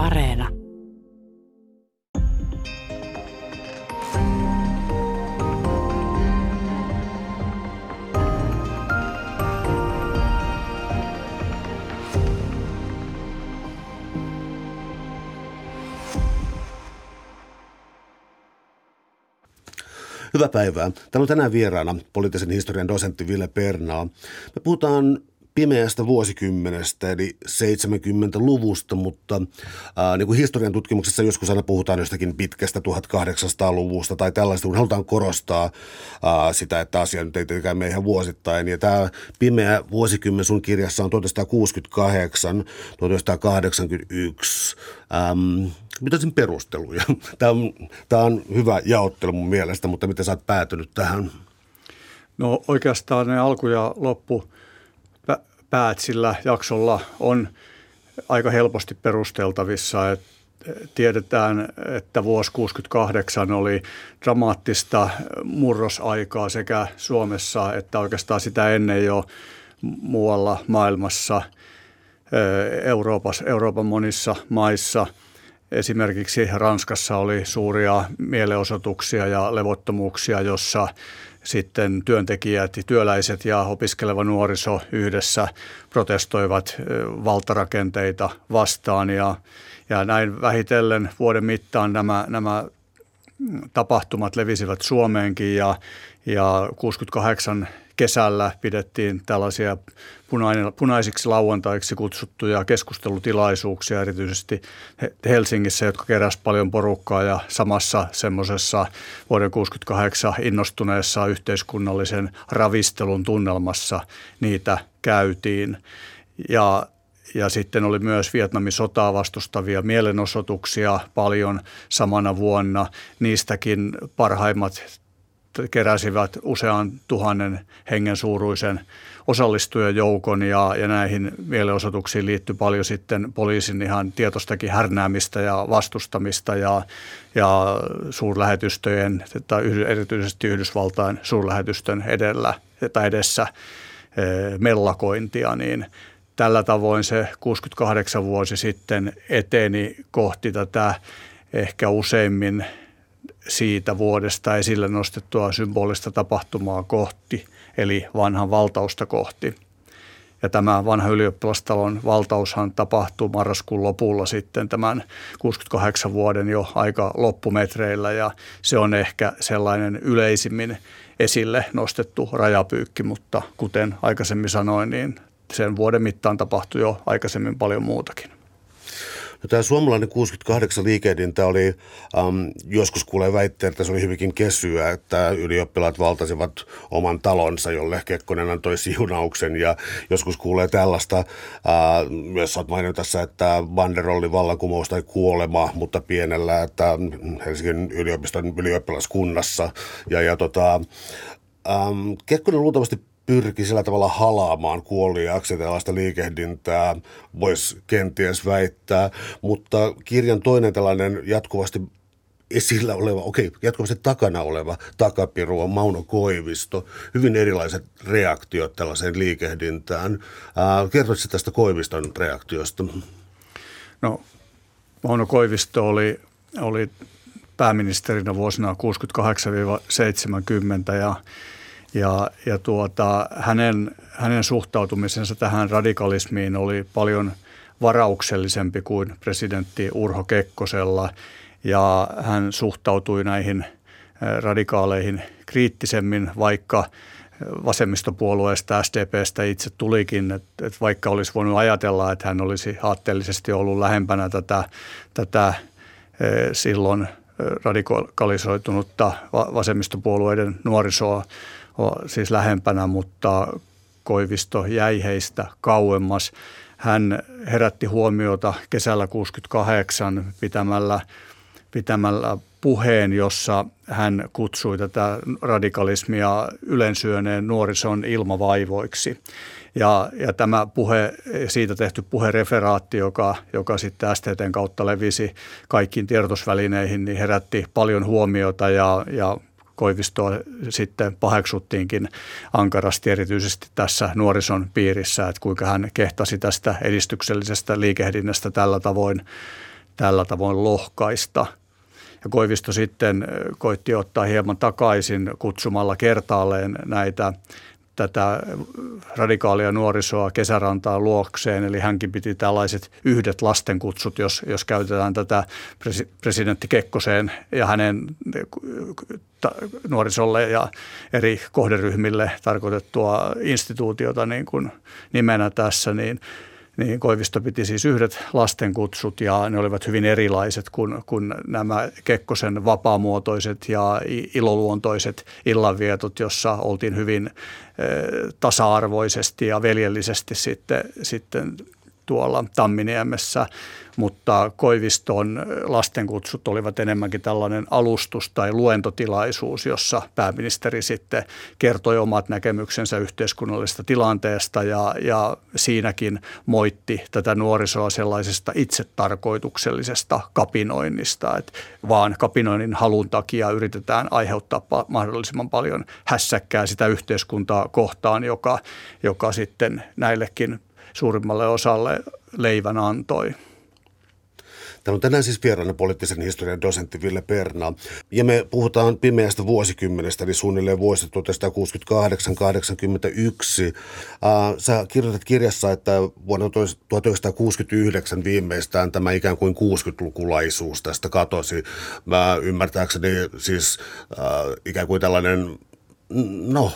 Areena. Hyvää päivää. Täällä on tänään vieraana poliittisen historian dosentti Ville Pernaa. Me puhutaan pimeästä vuosikymmenestä, eli 70-luvusta, mutta ää, niin kuin historian tutkimuksessa joskus aina puhutaan jostakin pitkästä 1800-luvusta tai tällaista, kun halutaan korostaa ää, sitä, että asia nyt ei tietenkään mene ihan vuosittain. Ja tämä pimeä vuosikymmen sun kirjassa on 1968, 1981. Ähm, mitä sen perusteluja? Tämä on, tämä on hyvä jaottelu mun mielestä, mutta miten sä oot päätynyt tähän? No oikeastaan ne alku ja loppu päät sillä jaksolla on aika helposti perusteltavissa, että tiedetään, että vuosi 68 oli dramaattista murrosaikaa sekä Suomessa että oikeastaan sitä ennen jo muualla maailmassa, Euroopassa, Euroopan monissa maissa. Esimerkiksi Ranskassa oli suuria mielenosoituksia ja levottomuuksia, jossa sitten työntekijät, työläiset ja opiskeleva nuoriso yhdessä protestoivat valtarakenteita vastaan. Ja, ja näin vähitellen vuoden mittaan nämä, nämä tapahtumat levisivät Suomeenkin ja, ja 68 kesällä pidettiin tällaisia punaisiksi lauantaiksi kutsuttuja keskustelutilaisuuksia erityisesti Helsingissä, jotka keräs paljon porukkaa ja samassa semmoisessa vuoden 68 innostuneessa yhteiskunnallisen ravistelun tunnelmassa niitä käytiin. Ja ja sitten oli myös Vietnamin sotaa vastustavia mielenosoituksia paljon samana vuonna. Niistäkin parhaimmat keräsivät usean tuhannen hengen suuruisen osallistujajoukon ja, ja näihin mielenosoituksiin liittyy paljon sitten poliisin ihan tietostakin härnäämistä ja vastustamista ja, ja suurlähetystöjen tai erityisesti Yhdysvaltain suurlähetystön edellä tai edessä e, mellakointia, niin tällä tavoin se 68 vuosi sitten eteni kohti tätä ehkä useimmin siitä vuodesta esille nostettua symbolista tapahtumaa kohti, eli vanhan valtausta kohti. Ja tämä vanha ylioppilastalon valtaushan tapahtuu marraskuun lopulla sitten tämän 68 vuoden jo aika loppumetreillä ja se on ehkä sellainen yleisimmin esille nostettu rajapyykki, mutta kuten aikaisemmin sanoin, niin sen vuoden mittaan tapahtui jo aikaisemmin paljon muutakin. No, tämä suomalainen 68 liikehdintä oli, um, joskus kuulee väitteen, että se oli hyvinkin kesyä, että ylioppilaat valtasivat oman talonsa, jolle Kekkonen antoi siunauksen. Ja joskus kuulee tällaista, uh, myös olet maininnut tässä, että banderolli vallankumous tai kuolema, mutta pienellä, että Helsingin yliopiston ylioppilaskunnassa. Ja, ja tota, Um, Kekkonen luultavasti pyrki sillä tavalla halaamaan kuoliaaksi tällaista liikehdintää, voisi kenties väittää, mutta kirjan toinen tällainen jatkuvasti esillä oleva, okei, jatkuvasti takana oleva takapiru on Mauno Koivisto. Hyvin erilaiset reaktiot tällaiseen liikehdintään. Kertoisitko tästä Koiviston reaktiosta? No, Mauno Koivisto oli, oli pääministerinä vuosina 68-70 ja ja, ja tuota, hänen, hänen suhtautumisensa tähän radikalismiin oli paljon varauksellisempi kuin presidentti Urho Kekkosella. Ja hän suhtautui näihin radikaaleihin kriittisemmin, vaikka vasemmistopuolueesta SDPstä itse tulikin, että, että vaikka olisi voinut ajatella, että hän olisi aatteellisesti ollut lähempänä tätä, tätä silloin radikalisoitunutta vasemmistopuolueiden nuorisoa, siis lähempänä, mutta Koivisto jäi heistä kauemmas. Hän herätti huomiota kesällä 68 pitämällä, pitämällä puheen, jossa hän kutsui tätä radikalismia ylensyöneen nuorison ilmavaivoiksi. Ja, ja tämä puhe, siitä tehty puhereferaatti, joka, joka sitten STTn kautta levisi kaikkiin tiedotusvälineihin, niin herätti paljon huomiota ja, ja Koivistoa sitten paheksuttiinkin ankarasti erityisesti tässä nuorison piirissä, että kuinka hän kehtasi tästä edistyksellisestä liikehdinnästä tällä tavoin tällä tavoin lohkaista. Ja Koivisto sitten koitti ottaa hieman takaisin kutsumalla kertaalleen näitä tätä radikaalia nuorisoa kesärantaa luokseen, eli hänkin piti tällaiset yhdet lastenkutsut, jos, jos käytetään tätä presidentti Kekkoseen ja hänen nuorisolle ja eri kohderyhmille tarkoitettua instituutiota niin kuin nimenä tässä, niin niin Koivisto piti siis yhdet lastenkutsut ja ne olivat hyvin erilaiset kuin, kuin nämä Kekkosen vapaamuotoiset ja iloluontoiset illanvietot, jossa oltiin hyvin eh, tasa-arvoisesti ja veljellisesti sitten, sitten tuolla Tamminiemessä mutta Koiviston lastenkutsut olivat enemmänkin tällainen alustus tai luentotilaisuus, jossa pääministeri sitten kertoi omat näkemyksensä yhteiskunnallisesta tilanteesta ja, ja siinäkin moitti tätä nuorisoa sellaisesta itsetarkoituksellisesta kapinoinnista, että vaan kapinoinnin halun takia yritetään aiheuttaa mahdollisimman paljon hässäkkää sitä yhteiskuntaa kohtaan, joka, joka sitten näillekin suurimmalle osalle leivän antoi. Täällä on tänään siis vieraana poliittisen historian dosentti Ville Perna. Ja me puhutaan pimeästä vuosikymmenestä, eli suunnilleen vuosista 1968-1981. Sä kirjoitat kirjassa, että vuonna 1969 viimeistään tämä ikään kuin 60-lukulaisuus tästä katosi. Mä ymmärtääkseni siis äh, ikään kuin tällainen no,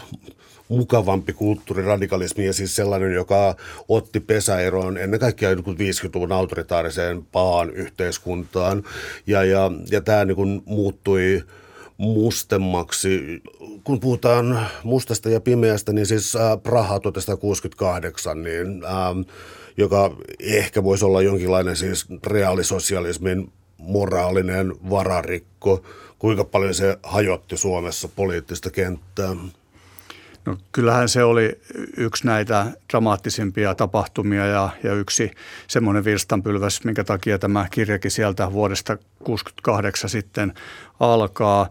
mukavampi kulttuuriradikalismi ja siis sellainen, joka otti pesäeroon ennen kaikkea 50-luvun autoritaariseen paan yhteiskuntaan. Ja, ja, ja tämä niin kuin muuttui mustemmaksi. Kun puhutaan mustasta ja pimeästä, niin siis äh, Praha 1968, niin, ähm, joka ehkä voisi olla jonkinlainen siis reaalisosialismin moraalinen vararikko. Kuinka paljon se hajotti Suomessa poliittista kenttää? No, kyllähän se oli yksi näitä dramaattisimpia tapahtumia ja, ja yksi semmoinen virstanpylväs, minkä takia tämä kirjakin sieltä vuodesta 1968 sitten alkaa.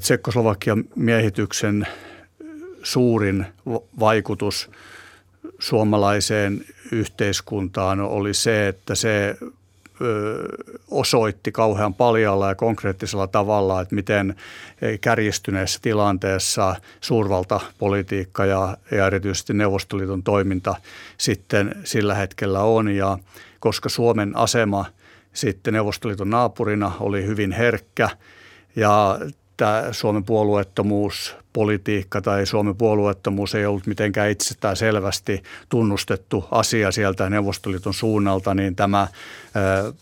Tsekkoslovakian miehityksen suurin vaikutus suomalaiseen yhteiskuntaan oli se, että se osoitti kauhean paljalla ja konkreettisella tavalla, että miten kärjistyneessä tilanteessa suurvaltapolitiikka ja, ja erityisesti Neuvostoliiton toiminta sitten sillä hetkellä on. Ja koska Suomen asema sitten Neuvostoliiton naapurina oli hyvin herkkä ja tämä Suomen puolueettomuus politiikka tai Suomen puolueettomuus ei ollut mitenkään itsestään selvästi tunnustettu asia sieltä Neuvostoliiton suunnalta, niin tämä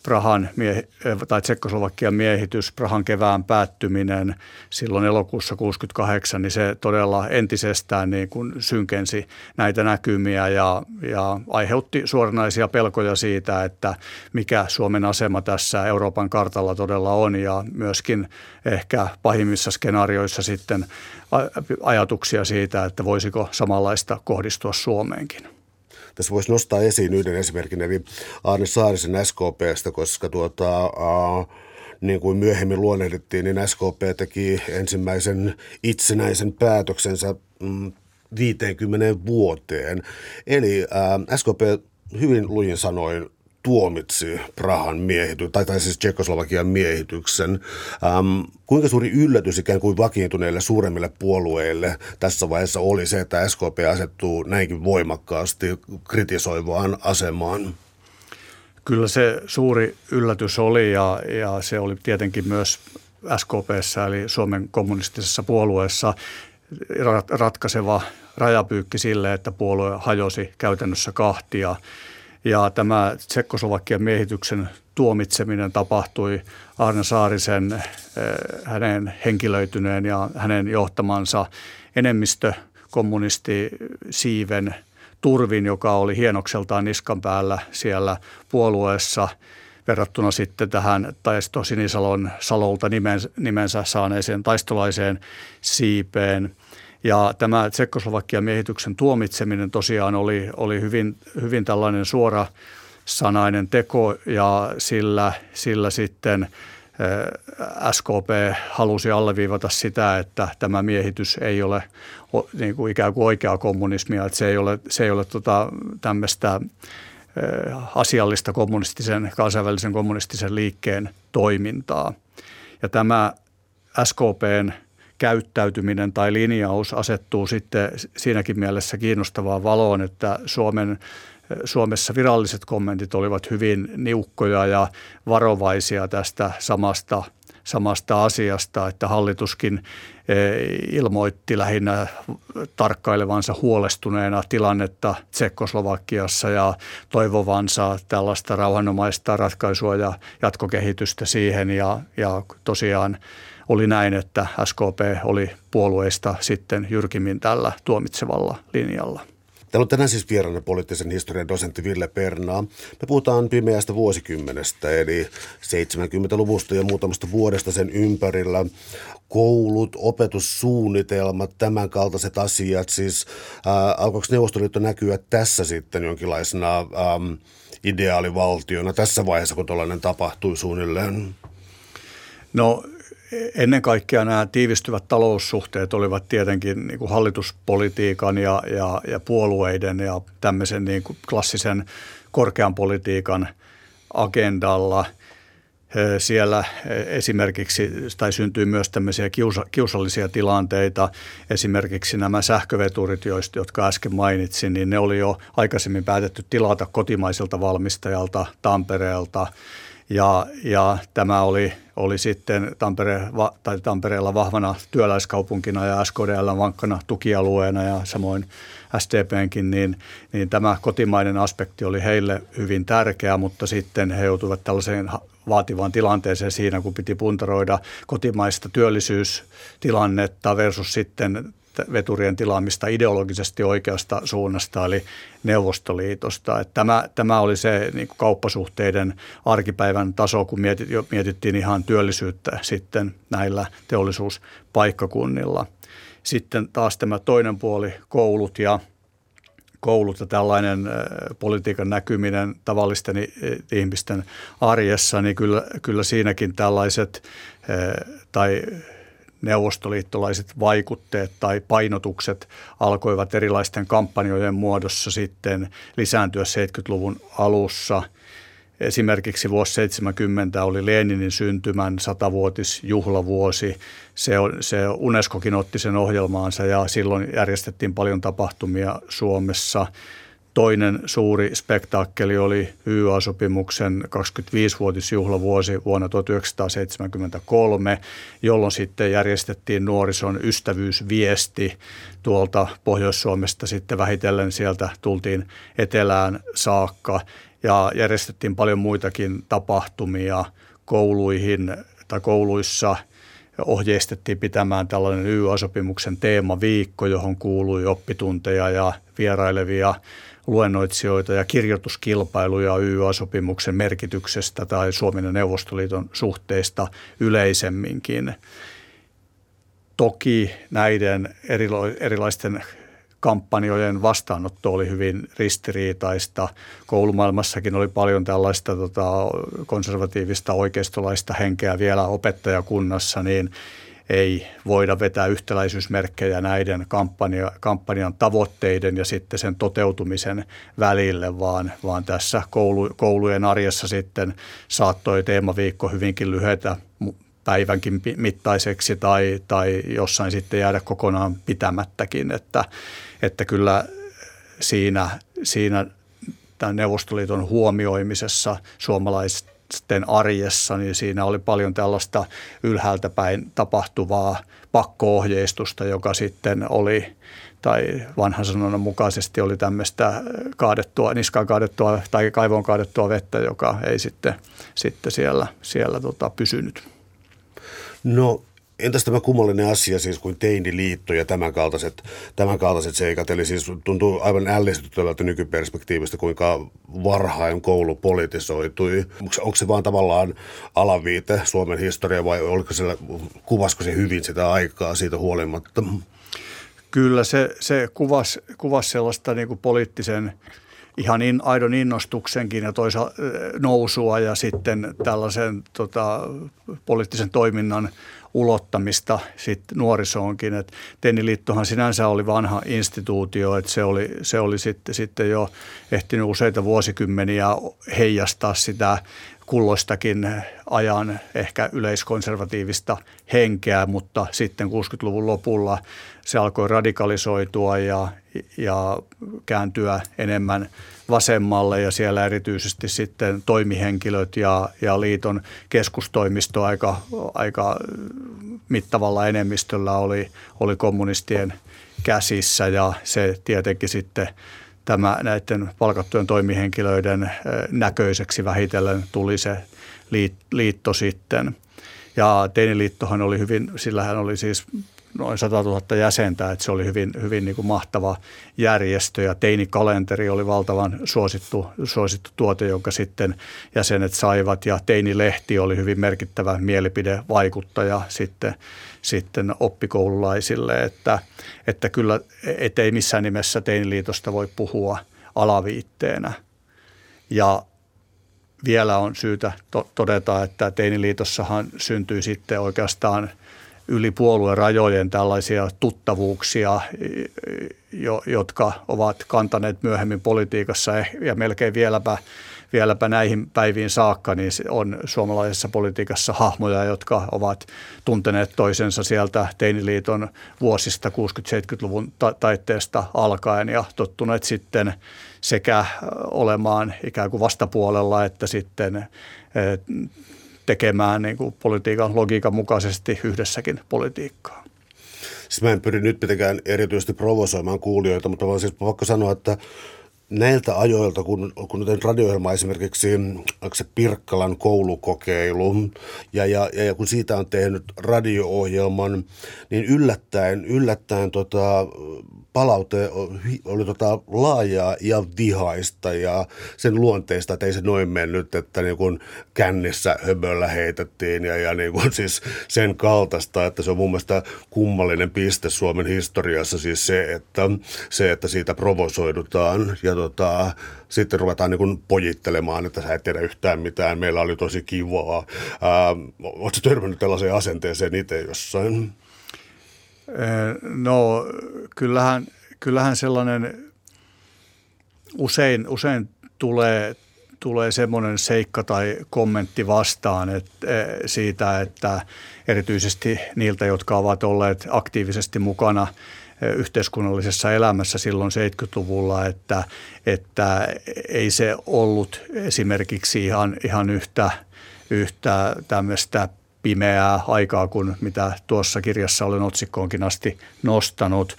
Prahan miehi, tai Tsekkoslovakian miehitys, Prahan kevään päättyminen silloin elokuussa 68, niin se todella entisestään niin kuin synkensi näitä näkymiä ja, ja aiheutti suoranaisia pelkoja siitä, että mikä Suomen asema tässä Euroopan kartalla todella on ja myöskin ehkä pahimmissa skenaarioissa sitten ajatuksia siitä, että voisiko samanlaista kohdistua Suomeenkin. Tässä voisi nostaa esiin yhden esimerkin, eli Arne Saarisen SKPstä, koska tuota, niin kuin myöhemmin luonnehdittiin, niin SKP teki ensimmäisen itsenäisen päätöksensä mm, 50 vuoteen. Eli SKP hyvin lujin sanoin tuomitsi Prahan miehityksen, tai, tai siis Tsekoslovakian miehityksen. Ähm, kuinka suuri yllätys ikään kuin vakiintuneille suuremmille puolueille tässä vaiheessa oli se, että SKP asettuu näinkin voimakkaasti kritisoivaan asemaan? Kyllä se suuri yllätys oli ja, ja se oli tietenkin myös SKPssä eli Suomen kommunistisessa puolueessa ratkaiseva rajapyykki sille, että puolue hajosi käytännössä kahtia – ja tämä Tsekkoslovakian miehityksen tuomitseminen tapahtui Arne Saarisen, eh, hänen henkilöityneen ja hänen johtamansa enemmistö kommunistisiiven turvin, joka oli hienokseltaan niskan päällä siellä puolueessa verrattuna sitten tähän Taisto Sinisalon Salolta nimensä saaneeseen taistolaiseen siipeen – ja tämä Tsekkoslovakian miehityksen tuomitseminen tosiaan oli, oli hyvin, hyvin tällainen suora sanainen teko ja sillä, sillä sitten eh, SKP halusi alleviivata sitä, että tämä miehitys ei ole niin kuin ikään kuin oikeaa kommunismia, että se ei ole, se ei ole tota, tämmöistä asiallista kommunistisen, kansainvälisen kommunistisen liikkeen toimintaa. Ja tämä SKPn käyttäytyminen tai linjaus asettuu sitten siinäkin mielessä kiinnostavaan valoon, että Suomen Suomessa viralliset kommentit olivat hyvin niukkoja ja varovaisia tästä samasta, samasta asiasta, että hallituskin eh, ilmoitti lähinnä tarkkailevansa huolestuneena tilannetta Tsekkoslovakiassa ja toivovansa tällaista rauhanomaista ratkaisua ja jatkokehitystä siihen ja, ja tosiaan oli näin, että SKP oli puolueista sitten jyrkimmin tällä tuomitsevalla linjalla. Täällä on tänään siis vieraana poliittisen historian dosentti Ville Pernaa. Me puhutaan pimeästä vuosikymmenestä, eli 70-luvusta ja muutamasta vuodesta sen ympärillä. Koulut, opetussuunnitelmat, tämän kaltaiset asiat. Siis äh, alkoiko Neuvostoliitto näkyä tässä sitten jonkinlaisena ähm, ideaalivaltiona tässä vaiheessa, kun tällainen tapahtui suunnilleen? No ennen kaikkea nämä tiivistyvät taloussuhteet olivat tietenkin niin kuin hallituspolitiikan ja, ja, ja puolueiden ja tämmöisen niin kuin klassisen korkean politiikan agendalla. Siellä esimerkiksi, tai syntyy myös tämmöisiä kiusa, kiusallisia tilanteita. Esimerkiksi nämä sähköveturit, joista, jotka äsken mainitsin, niin ne oli jo aikaisemmin päätetty tilata kotimaiselta valmistajalta Tampereelta – ja, ja tämä oli, oli sitten Tampere, tai Tampereella vahvana työläiskaupunkina ja SKDL vankkana tukialueena ja samoin STPnkin, niin, niin tämä kotimainen aspekti oli heille hyvin tärkeä, mutta sitten he joutuivat tällaiseen vaativaan tilanteeseen siinä, kun piti puntaroida kotimaista työllisyystilannetta versus sitten veturien tilaamista ideologisesti oikeasta suunnasta, eli Neuvostoliitosta. Että tämä, tämä oli se niin kuin kauppasuhteiden arkipäivän taso, kun mietit, mietittiin ihan työllisyyttä sitten näillä teollisuuspaikkakunnilla. Sitten taas tämä toinen puoli, koulut ja koulut ja tällainen politiikan näkyminen tavallisten ihmisten arjessa, niin kyllä, kyllä siinäkin tällaiset tai neuvostoliittolaiset vaikutteet tai painotukset alkoivat erilaisten kampanjojen muodossa sitten lisääntyä 70-luvun alussa. Esimerkiksi vuosi 70 oli Leninin syntymän satavuotisjuhlavuosi. Se, se Unescokin otti sen ohjelmaansa ja silloin järjestettiin paljon tapahtumia Suomessa – Toinen suuri spektaakkeli oli YA-sopimuksen 25-vuotisjuhlavuosi vuonna 1973, jolloin sitten järjestettiin nuorison ystävyysviesti tuolta Pohjois-Suomesta sitten vähitellen. Sieltä tultiin etelään saakka ja järjestettiin paljon muitakin tapahtumia kouluihin tai kouluissa – ohjeistettiin pitämään tällainen YA-sopimuksen teemaviikko, johon kuului oppitunteja ja vierailevia luennoitsijoita ja kirjoituskilpailuja YYA-sopimuksen merkityksestä tai Suomen ja Neuvostoliiton suhteista yleisemminkin. Toki näiden erilaisten kampanjojen vastaanotto oli hyvin ristiriitaista. Koulumaailmassakin oli paljon tällaista tota, konservatiivista oikeistolaista henkeä vielä opettajakunnassa, niin – ei voida vetää yhtäläisyysmerkkejä näiden kampanja, kampanjan tavoitteiden ja sitten sen toteutumisen välille, vaan, vaan tässä koulu, koulujen arjessa sitten saattoi teemaviikko hyvinkin lyhetä päivänkin mittaiseksi tai, tai jossain sitten jäädä kokonaan pitämättäkin, että, että kyllä siinä, siinä tämän Neuvostoliiton huomioimisessa suomalaiset sitten arjessa, niin siinä oli paljon tällaista ylhäältä päin tapahtuvaa pakkoohjeistusta, joka sitten oli, tai vanhan sanonnan mukaisesti oli tämmöistä kaadettua, niskaan kaadettua tai kaivoon kaadettua vettä, joka ei sitten, sitten siellä, siellä tota, pysynyt. No Entäs tämä kummallinen asia siis kuin teiniliitto ja tämän kaltaiset, tämän kaltaiset seikat? Eli siis tuntuu aivan ällistyttävältä nykyperspektiivistä, kuinka varhain koulu politisoitui. Onko, se vaan tavallaan alaviite Suomen historia vai oliko siellä, kuvasko se hyvin sitä aikaa siitä huolimatta? Kyllä se, se kuvasi, kuvasi sellaista niin kuin poliittisen ihan in, aidon innostuksenkin ja toisaalta nousua ja sitten tällaisen tota, poliittisen toiminnan ulottamista sitten nuorisoonkin. Et Tenniliittohan sinänsä oli vanha instituutio, että se oli, se oli sitten, sitten jo ehtinyt useita vuosikymmeniä heijastaa sitä kulloistakin ajan ehkä yleiskonservatiivista henkeä, mutta sitten 60-luvun lopulla se alkoi radikalisoitua ja, ja kääntyä enemmän vasemmalle ja siellä erityisesti sitten toimihenkilöt ja, ja liiton keskustoimisto aika, aika mittavalla enemmistöllä oli, oli kommunistien käsissä ja se tietenkin sitten tämä näiden palkattujen toimihenkilöiden näköiseksi vähitellen tuli se liitto sitten. Ja Teiniliittohan oli hyvin, sillä hän oli siis noin 100 000 jäsentä, että se oli hyvin, hyvin niin kuin mahtava järjestö ja teinikalenteri oli valtavan suosittu, suosittu tuote, jonka sitten jäsenet saivat ja teinilehti oli hyvin merkittävä mielipidevaikuttaja sitten, sitten oppikoululaisille, että, että kyllä et ei missään nimessä teiniliitosta voi puhua alaviitteenä. Ja vielä on syytä to- todeta, että Teiniliitossahan syntyi sitten oikeastaan – yli puolueen rajojen tällaisia tuttavuuksia, jo, jotka ovat kantaneet myöhemmin politiikassa eh, ja melkein vieläpä, vieläpä näihin päiviin saakka, niin on suomalaisessa politiikassa hahmoja, jotka ovat tunteneet toisensa sieltä Teiniliiton vuosista 60-70-luvun taitteesta alkaen ja tottuneet sitten sekä olemaan ikään kuin vastapuolella että sitten tekemään niin kuin politiikan logiikan mukaisesti yhdessäkin politiikkaa. Siis mä en pyri nyt mitenkään erityisesti provosoimaan kuulijoita, mutta vaan siis pakko sanoa, että näiltä ajoilta, kun, kun nyt radio esimerkiksi, onko se Pirkkalan koulukokeilu, ja, ja, ja kun siitä on tehnyt radio-ohjelman, niin yllättäen, yllättäen tota, palaute oli tota laajaa ja vihaista ja sen luonteista, että ei se noin mennyt, että niin kuin kännissä höböllä heitettiin ja, ja niin kuin siis sen kaltaista, että se on mun mielestä kummallinen piste Suomen historiassa siis se, että, se, että siitä provosoidutaan ja tota, sitten ruvetaan niin pojittelemaan, että sä et tiedä yhtään mitään, meillä oli tosi kivaa. Oletko törmännyt tällaiseen asenteeseen itse jossain? No kyllähän, kyllähän sellainen usein, usein tulee, tulee semmoinen seikka tai kommentti vastaan että, siitä, että erityisesti niiltä, jotka ovat olleet aktiivisesti mukana yhteiskunnallisessa elämässä silloin 70-luvulla, että, että ei se ollut esimerkiksi ihan, ihan yhtä, yhtä tämmöistä pimeää aikaa kuin mitä tuossa kirjassa olen otsikkoonkin asti nostanut.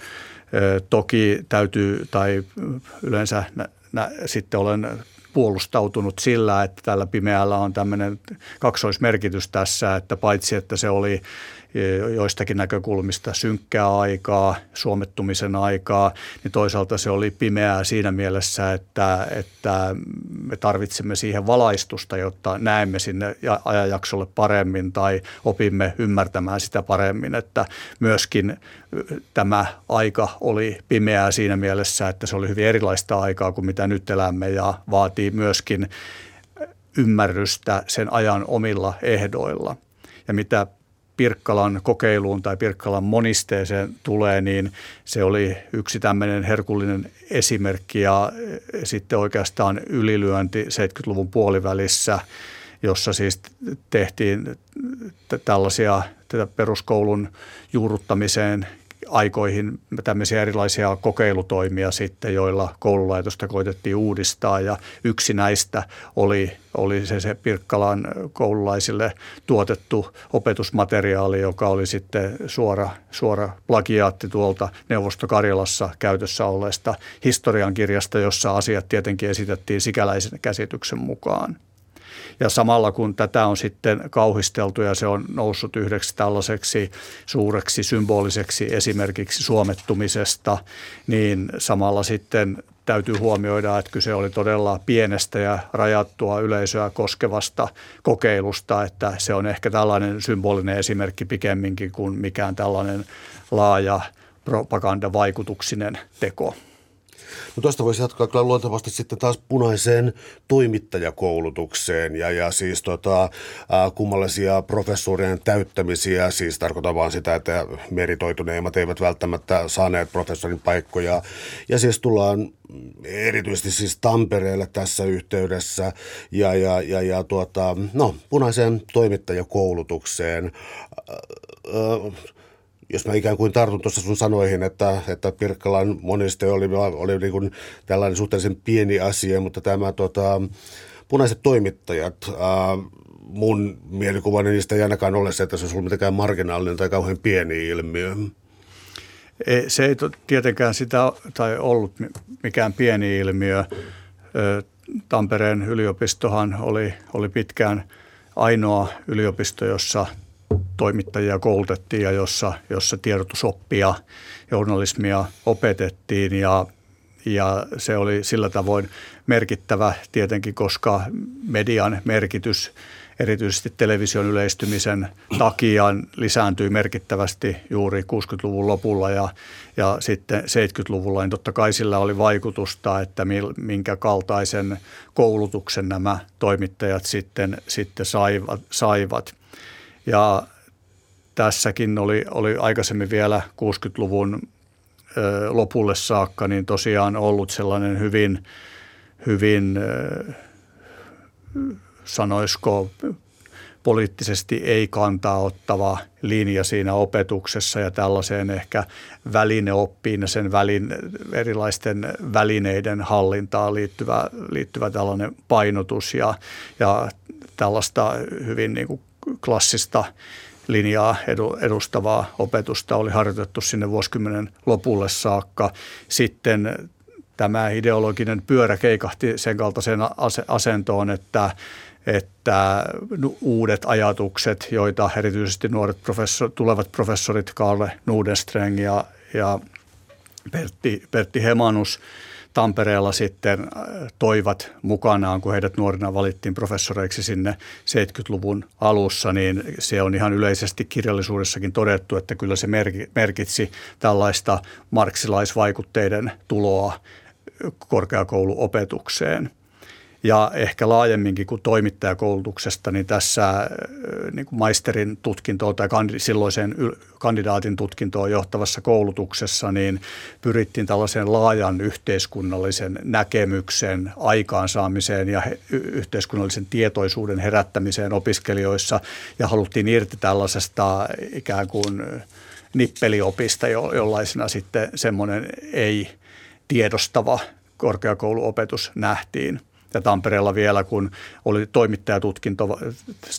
Toki täytyy, tai yleensä nä, nä, sitten olen puolustautunut sillä, että tällä pimeällä on tämmöinen kaksoismerkitys tässä, että paitsi että se oli joistakin näkökulmista synkkää aikaa, suomettumisen aikaa, niin toisaalta se oli pimeää siinä mielessä, että, että me tarvitsemme siihen valaistusta, jotta näemme sinne ajanjaksolle paremmin tai opimme ymmärtämään sitä paremmin, että myöskin tämä aika oli pimeää siinä mielessä, että se oli hyvin erilaista aikaa kuin mitä nyt elämme ja vaatii myöskin ymmärrystä sen ajan omilla ehdoilla. Ja mitä Pirkkalan kokeiluun tai Pirkkalan monisteeseen tulee, niin se oli yksi tämmöinen herkullinen esimerkki ja sitten oikeastaan ylilyönti 70-luvun puolivälissä, jossa siis tehtiin tällaisia tätä peruskoulun juurruttamiseen aikoihin tämmöisiä erilaisia kokeilutoimia sitten, joilla koululaitosta koitettiin uudistaa ja yksi näistä oli, oli se, se Pirkkalan koululaisille tuotettu opetusmateriaali, joka oli sitten suora, suora plagiaatti tuolta Neuvostokarjalassa käytössä olleesta historiankirjasta, jossa asiat tietenkin esitettiin sikäläisen käsityksen mukaan. Ja samalla kun tätä on sitten kauhisteltu ja se on noussut yhdeksi tällaiseksi suureksi symboliseksi esimerkiksi suomettumisesta, niin samalla sitten täytyy huomioida, että kyse oli todella pienestä ja rajattua yleisöä koskevasta kokeilusta, että se on ehkä tällainen symbolinen esimerkki pikemminkin kuin mikään tällainen laaja propagandavaikutuksinen teko. No tuosta voisi jatkaa kyllä luontevasti sitten taas punaiseen toimittajakoulutukseen ja, ja siis tota, kummallisia professuurien täyttämisiä, siis tarkoitan vaan sitä, että meritoituneimmat eivät välttämättä saaneet professorin paikkoja. Ja siis tullaan erityisesti siis Tampereelle tässä yhteydessä ja, ja, ja, ja tuota, no, punaiseen toimittajakoulutukseen. Äh, äh, jos mä ikään kuin tartun tuossa sun sanoihin, että, että Pirkkalan moniste oli, oli niin kuin tällainen suhteellisen pieni asia, mutta tämä tota, punaiset toimittajat, ää, mun mielikuvani niistä ei ainakaan ole se, että se olisi ollut mitenkään marginaalinen tai kauhean pieni ilmiö. Ei, se ei tietenkään sitä tai ollut mikään pieni ilmiö. Tampereen yliopistohan oli, oli pitkään ainoa yliopisto, jossa toimittajia koulutettiin ja jossa, jossa tiedotusoppia, journalismia opetettiin ja, ja se oli sillä tavoin merkittävä tietenkin, koska median merkitys erityisesti television yleistymisen takia lisääntyi merkittävästi juuri 60-luvun lopulla ja, ja sitten 70-luvulla, niin totta kai sillä oli vaikutusta, että minkä kaltaisen koulutuksen nämä toimittajat sitten, sitten saivat. saivat. Ja tässäkin oli, oli aikaisemmin vielä 60-luvun ö, lopulle saakka, niin tosiaan ollut sellainen hyvin, hyvin ö, sanoisiko poliittisesti ei kantaa ottava linja siinä opetuksessa ja tällaiseen ehkä välineoppiin ja sen välin, erilaisten välineiden hallintaan liittyvä, liittyvä tällainen painotus ja, ja tällaista hyvin niin kuin klassista linjaa edustavaa opetusta oli harjoitettu sinne vuosikymmenen lopulle saakka. Sitten tämä ideologinen pyörä keikahti sen kaltaiseen asentoon, että että uudet ajatukset, joita erityisesti nuoret professor, tulevat professorit Karle Nudenstreng ja, ja Pertti, Pertti Hemanus – Tampereella sitten äh, toivat mukanaan, kun heidät nuorina valittiin professoreiksi sinne 70-luvun alussa, niin se on ihan yleisesti kirjallisuudessakin todettu, että kyllä se merkitsi tällaista marksilaisvaikutteiden tuloa korkeakouluopetukseen – ja ehkä laajemminkin kuin toimittajakoulutuksesta, niin tässä äh, niin kuin maisterin tutkintoon tai silloiseen kandidaatin tutkintoon johtavassa koulutuksessa, niin pyrittiin tällaisen laajan yhteiskunnallisen näkemyksen aikaansaamiseen ja yhteiskunnallisen tietoisuuden herättämiseen opiskelijoissa ja haluttiin irti tällaisesta ikään kuin nippeliopista, jollaisena sitten semmoinen ei tiedostava korkeakouluopetus nähtiin ja Tampereella vielä, kun oli toimittajatutkinto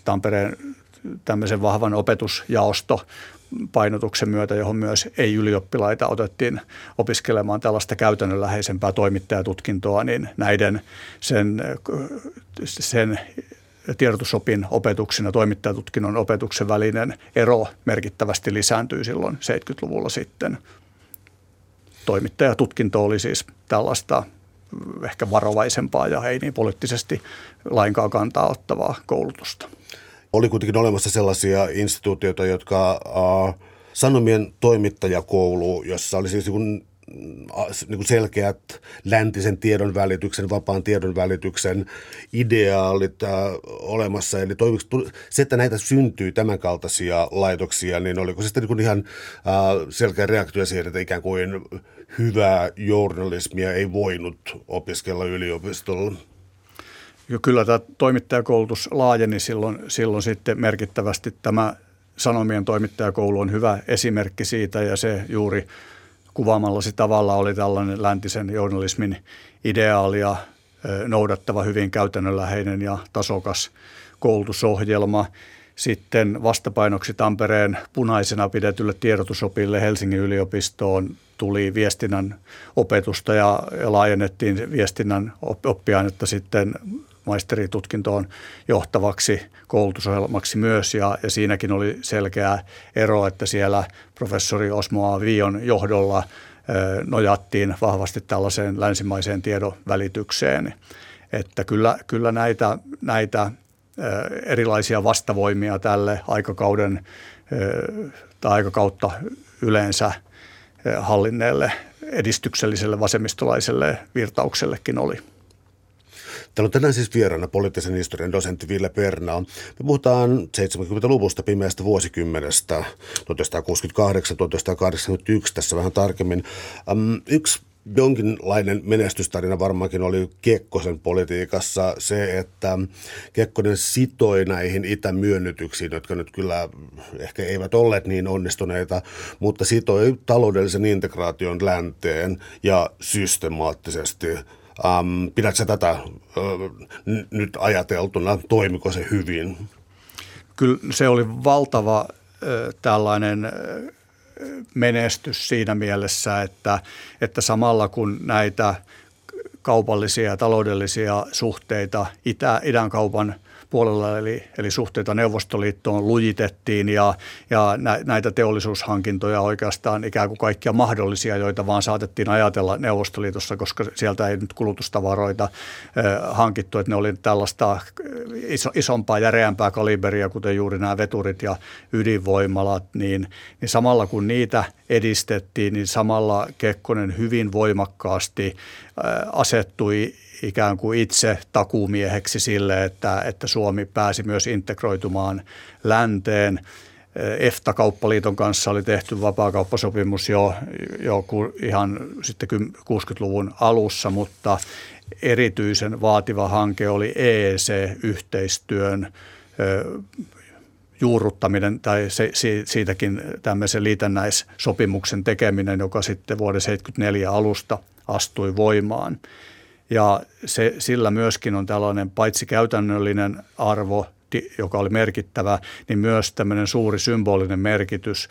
Tampereen tämmöisen vahvan opetusjaosto painotuksen myötä, johon myös ei-ylioppilaita otettiin opiskelemaan tällaista käytännönläheisempää toimittajatutkintoa, niin näiden sen, sen tiedotusopin opetuksen ja toimittajatutkinnon opetuksen välinen ero merkittävästi lisääntyi silloin 70-luvulla sitten. Toimittajatutkinto oli siis tällaista ehkä varovaisempaa ja ei niin poliittisesti lainkaan kantaa ottavaa koulutusta. Oli kuitenkin olemassa sellaisia instituutioita, jotka äh, Sanomien toimittajakoulu, jossa oli siis niin selkeät läntisen tiedon välityksen, vapaan tiedon välityksen ideaalit äh, olemassa. Eli toimiks, se, että näitä syntyy tämän kaltaisia laitoksia, niin oliko se sitten niin ihan äh, selkeä reaktio siihen, että ikään kuin hyvää journalismia ei voinut opiskella yliopistolla? Kyllä tämä toimittajakoulutus laajeni silloin, silloin sitten merkittävästi. Tämä Sanomien toimittajakoulu on hyvä esimerkki siitä ja se juuri kuvaamallasi tavalla oli tällainen läntisen journalismin ideaalia noudattava hyvin käytännönläheinen ja tasokas koulutusohjelma. Sitten vastapainoksi Tampereen punaisena pidetylle tiedotusopille Helsingin yliopistoon tuli viestinnän opetusta ja, laajennettiin viestinnän oppiainetta sitten maisteritutkintoon johtavaksi koulutusohjelmaksi myös ja, ja siinäkin oli selkeä ero, että siellä professori Osmo A. Vion johdolla nojattiin vahvasti tällaiseen länsimaiseen tiedon välitykseen. Että kyllä, kyllä näitä, näitä erilaisia vastavoimia tälle aikakauden tai aikakautta yleensä hallinneelle edistykselliselle vasemmistolaiselle virtauksellekin oli. Täällä on tänään siis vieraana poliittisen historian dosentti Ville Pernaa. Me puhutaan 70-luvusta pimeästä vuosikymmenestä, 1968-1981 tässä vähän tarkemmin. Yksi jonkinlainen menestystarina varmaankin oli Kekkosen politiikassa se, että Kekkonen sitoi näihin itämyönnytyksiin, jotka nyt kyllä ehkä eivät olleet niin onnistuneita, mutta sitoi taloudellisen integraation länteen ja systemaattisesti Ähm, pidätkö tätä äh, nyt ajateltuna, toimiko se hyvin? Kyllä se oli valtava äh, tällainen menestys siinä mielessä, että, että samalla kun näitä kaupallisia ja taloudellisia suhteita itä, idän kaupan – puolella, eli, eli suhteita Neuvostoliittoon lujitettiin ja, ja näitä teollisuushankintoja oikeastaan ikään kuin kaikkia mahdollisia, joita vaan saatettiin ajatella Neuvostoliitossa, koska sieltä ei nyt kulutustavaroita eh, hankittu, että ne oli tällaista iso, isompaa, järeämpää kaliberia, kuten juuri nämä veturit ja ydinvoimalat, niin, niin samalla kun niitä edistettiin, niin samalla Kekkonen hyvin voimakkaasti asettui ikään kuin itse takuumieheksi sille, että, että Suomi pääsi myös integroitumaan länteen. EFTA-kauppaliiton kanssa oli tehty vapaakauppasopimus jo, jo ihan sitten 60-luvun alussa, mutta erityisen vaativa hanke oli EEC-yhteistyön juurruttaminen tai se, siitäkin tämmöisen liitännäissopimuksen tekeminen, joka sitten vuoden 1974 alusta astui voimaan. Ja se, sillä myöskin on tällainen paitsi käytännöllinen arvo, joka oli merkittävä, niin myös tämmöinen suuri symbolinen merkitys,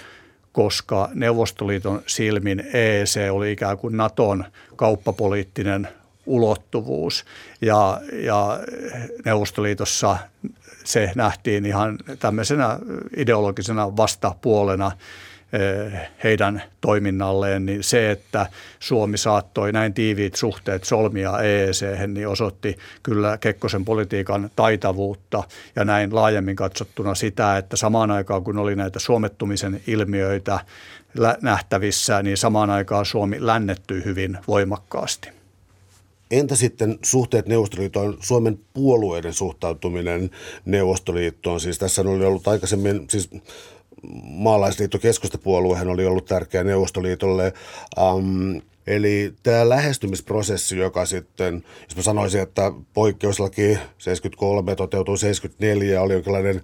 koska Neuvostoliiton silmin EEC oli ikään kuin Naton kauppapoliittinen ulottuvuus. Ja, ja Neuvostoliitossa se nähtiin ihan tämmöisenä ideologisena vastapuolena heidän toiminnalleen, niin se, että Suomi saattoi näin tiiviit suhteet solmia EEC, niin osoitti kyllä Kekkosen politiikan taitavuutta ja näin laajemmin katsottuna sitä, että samaan aikaan kun oli näitä suomettumisen ilmiöitä nähtävissä, niin samaan aikaan Suomi lännettyi hyvin voimakkaasti. Entä sitten suhteet Neuvostoliittoon, Suomen puolueiden suhtautuminen Neuvostoliittoon? Siis tässä oli ollut aikaisemmin, siis maalaisliitto keskustapuoluehan oli ollut tärkeä Neuvostoliitolle. Um, eli tämä lähestymisprosessi, joka sitten, jos mä sanoisin, että poikkeuslaki 73 toteutui 74, oli jonkinlainen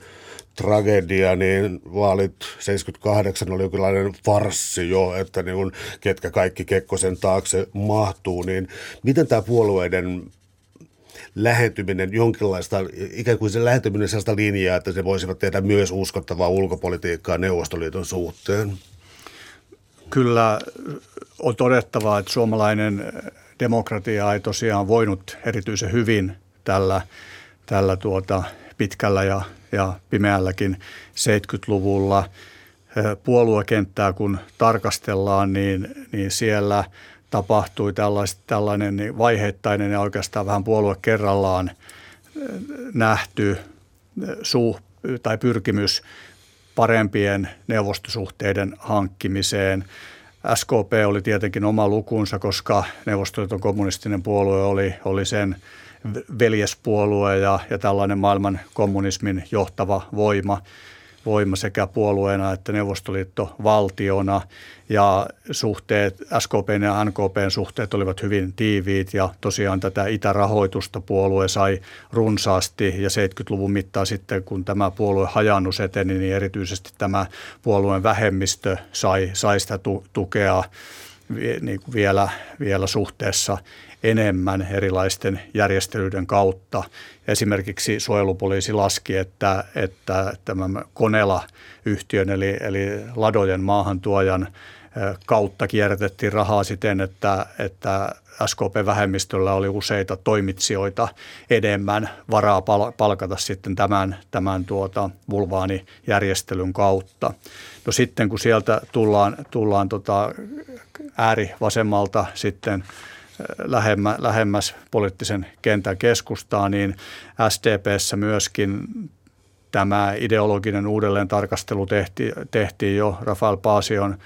tragedia, niin vaalit 78 oli jonkinlainen farssi jo, että niin kun, ketkä kaikki Kekkosen taakse mahtuu, niin miten tämä puolueiden lähentyminen jonkinlaista, ikään kuin se lähentyminen sellaista linjaa, että se voisivat tehdä myös uskottavaa ulkopolitiikkaa Neuvostoliiton suhteen? Kyllä on todettavaa, että suomalainen demokratia ei tosiaan voinut erityisen hyvin tällä, tällä tuota pitkällä ja, ja pimeälläkin 70-luvulla. Puoluekenttää kun tarkastellaan, niin, niin siellä – tapahtui tällainen niin vaiheittainen ja oikeastaan vähän puolue kerrallaan nähty suh, tai pyrkimys parempien neuvostosuhteiden hankkimiseen. SKP oli tietenkin oma lukunsa, koska Neuvostoliiton kommunistinen puolue oli, oli sen veljespuolue ja, ja tällainen maailman kommunismin johtava voima voima sekä puolueena että Neuvostoliitto valtiona ja suhteet, SKP ja NKP suhteet olivat hyvin tiiviit ja tosiaan tätä itärahoitusta puolue sai runsaasti. Ja 70-luvun mittaan sitten kun tämä puolue hajannus eteni, niin erityisesti tämä puolueen vähemmistö sai, sai sitä tukea niin kuin vielä, vielä suhteessa enemmän erilaisten järjestelyiden kautta. Esimerkiksi suojelupoliisi laski, että, että tämän Konela-yhtiön eli, eli ladojen maahantuojan kautta kierrätettiin rahaa siten, että, että SKP-vähemmistöllä oli useita toimitsijoita enemmän varaa palkata sitten tämän, tämän tuota vulvaanijärjestelyn kautta. No sitten kun sieltä tullaan, tullaan tota äärivasemmalta sitten lähemmä, lähemmäs poliittisen kentän keskustaa, niin SDPssä myöskin tämä ideologinen uudelleen tarkastelu tehti, tehtiin jo Rafael Paasion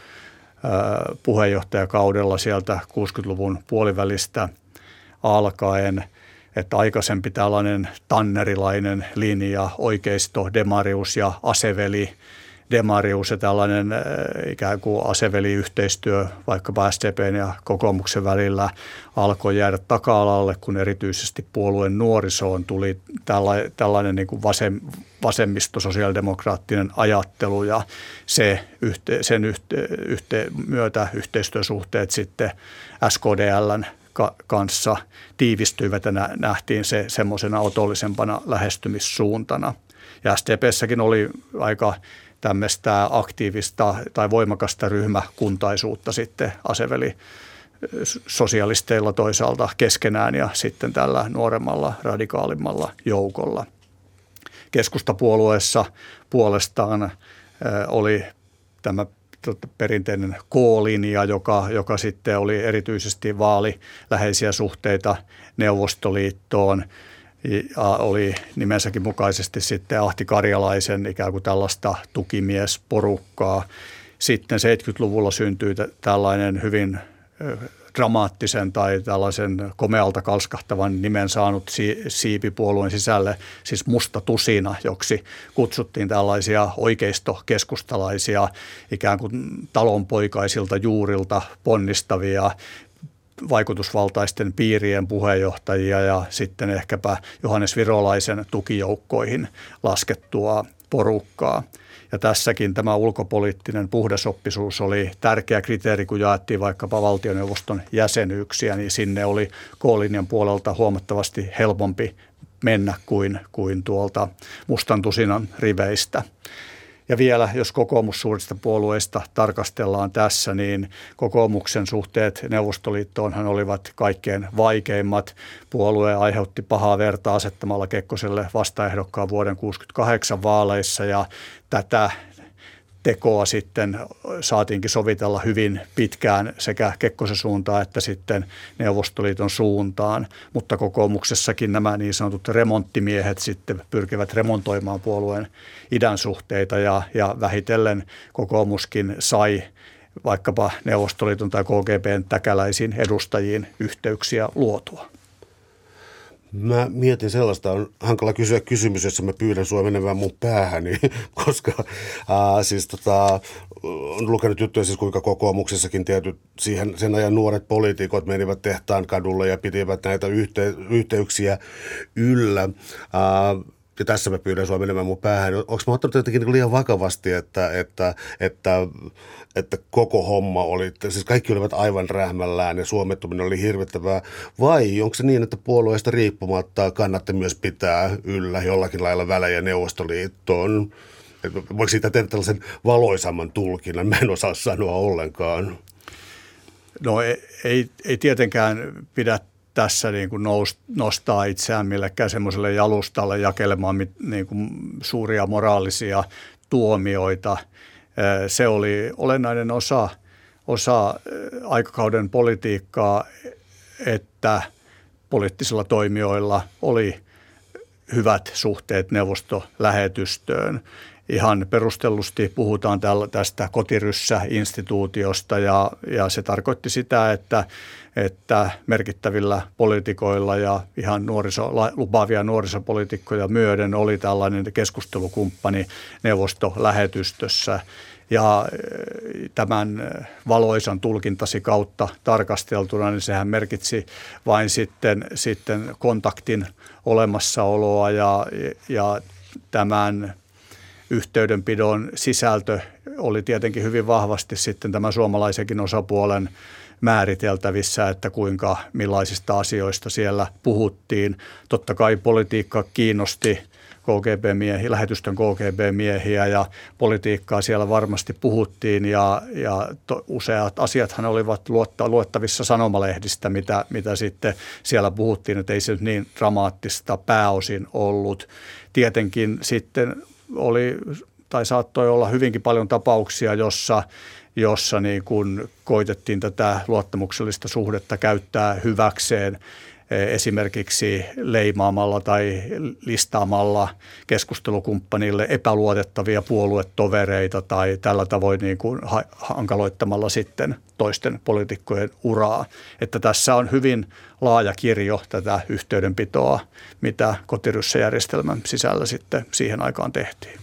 puheenjohtajakaudella sieltä 60-luvun puolivälistä alkaen, että aikaisempi tällainen tannerilainen linja, oikeisto, demarius ja aseveli, demarius ja tällainen ikään kuin aseveliyhteistyö vaikkapa SDPn ja kokoomuksen välillä alkoi jäädä taka-alalle, kun erityisesti puolueen nuorisoon tuli tällainen, tällainen niin kuin vasem, vasemmisto-sosiaalidemokraattinen ajattelu ja se yhte, sen yhte, yhte, myötä yhteistyösuhteet sitten SKDLn kanssa tiivistyivät ja nähtiin se semmoisena otollisempana lähestymissuuntana. Ja SDPssäkin oli aika tämmöistä aktiivista tai voimakasta ryhmäkuntaisuutta sitten aseveli sosialisteilla toisaalta keskenään ja sitten tällä nuoremmalla radikaalimmalla joukolla. Keskustapuolueessa puolestaan oli tämä perinteinen K-linja, joka, joka sitten oli erityisesti vaaliläheisiä suhteita Neuvostoliittoon – ja oli nimensäkin mukaisesti sitten Ahti Karjalaisen ikään kuin tällaista tukimiesporukkaa. Sitten 70-luvulla syntyi tällainen hyvin dramaattisen tai tällaisen komealta kalskahtavan nimen saanut siipipuolueen sisälle, siis musta tusina, joksi kutsuttiin tällaisia oikeistokeskustalaisia ikään kuin talonpoikaisilta juurilta ponnistavia vaikutusvaltaisten piirien puheenjohtajia ja sitten ehkäpä Johannes Virolaisen tukijoukkoihin laskettua porukkaa. Ja tässäkin tämä ulkopoliittinen puhdasoppisuus oli tärkeä kriteeri, kun jaettiin vaikkapa valtioneuvoston jäsenyyksiä, niin sinne oli K-linjan puolelta huomattavasti helpompi mennä kuin, kuin tuolta mustan tusinan riveistä. Ja vielä, jos kokoomus suurista puolueista tarkastellaan tässä, niin kokoomuksen suhteet Neuvostoliittoonhan olivat kaikkein vaikeimmat. Puolue aiheutti pahaa verta asettamalla Kekkoselle vastaehdokkaan vuoden 1968 vaaleissa ja tätä tekoa sitten saatiinkin sovitella hyvin pitkään sekä Kekkosen suuntaan että sitten Neuvostoliiton suuntaan, mutta kokoomuksessakin nämä niin sanotut remonttimiehet sitten pyrkivät remontoimaan puolueen idän suhteita ja, ja vähitellen kokoomuskin sai vaikkapa Neuvostoliiton tai KGBn täkäläisiin edustajiin yhteyksiä luotua. Mä mietin sellaista, on hankala kysyä kysymys, jossa mä pyydän sua menemään mun päähäni, koska ää, siis tota, on lukenut juttuja siis kuinka kokoomuksessakin tietyt siihen, sen ajan nuoret poliitikot menivät tehtaan kadulle ja pitivät näitä yhte, yhteyksiä yllä. Ää, ja tässä mä pyydän sua menemään mun päähän. Onko mä ottanut jotenkin niin liian vakavasti, että, että, että, että koko homma oli, siis kaikki olivat aivan rähmällään ja suomettuminen oli hirvittävää, vai onko se niin, että puolueesta riippumatta kannatte myös pitää yllä jollakin lailla välejä Neuvostoliittoon? Voiko siitä tehdä tällaisen valoisamman tulkinnan? Mä en osaa sanoa ollenkaan. No ei, ei, ei tietenkään pidä tässä niin kuin nous, nostaa itseään millekään semmoiselle jalustalle jakelemaan niin kuin suuria moraalisia tuomioita. Se oli olennainen osa, osa aikakauden politiikkaa, että poliittisilla toimijoilla oli hyvät suhteet neuvostolähetystöön. Ihan perustellusti puhutaan tästä kotiryssä-instituutiosta ja, ja se tarkoitti sitä, että että merkittävillä poliitikoilla ja ihan nuoriso, lupaavia nuorisopoliitikkoja myöden oli tällainen keskustelukumppani neuvostolähetystössä. Ja eh, tämän valoisan tulkintasi kautta tarkasteltuna, niin sehän merkitsi vain sitten, sitten kontaktin olemassaoloa ja, ja tämän yhteydenpidon sisältö oli tietenkin hyvin vahvasti sitten tämän suomalaisenkin osapuolen määriteltävissä, että kuinka millaisista asioista siellä puhuttiin. Totta kai politiikka kiinnosti KGB-miehiä, lähetystön KGB-miehiä ja politiikkaa siellä varmasti puhuttiin ja, ja to, useat asiathan olivat luotta, luettavissa sanomalehdistä, mitä, mitä sitten siellä puhuttiin, että ei se nyt niin dramaattista pääosin ollut. Tietenkin sitten oli tai saattoi olla hyvinkin paljon tapauksia, jossa jossa niin kuin koitettiin tätä luottamuksellista suhdetta käyttää hyväkseen esimerkiksi leimaamalla tai listaamalla keskustelukumppanille epäluotettavia puoluetovereita tai tällä tavoin niin kuin hankaloittamalla sitten toisten poliitikkojen uraa. Että tässä on hyvin laaja kirjo tätä yhteydenpitoa, mitä kotiryssäjärjestelmän sisällä sitten siihen aikaan tehtiin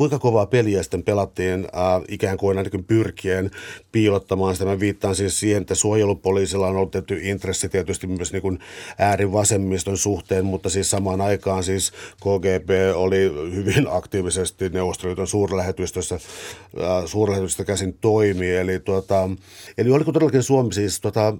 kuinka kovaa peliä sitten pelattiin äh, ikään kuin ainakin pyrkien piilottamaan sitä. Mä viittaan siis siihen, että suojelupoliisilla on ollut tietty intressi tietysti myös niin kuin äärivasemmiston suhteen, mutta siis samaan aikaan siis KGB oli hyvin aktiivisesti Neuvostoliiton suurlähetystössä, äh, suurlähetystössä käsin toimi. Eli, tuota, eli oliko todellakin Suomi siis tuota,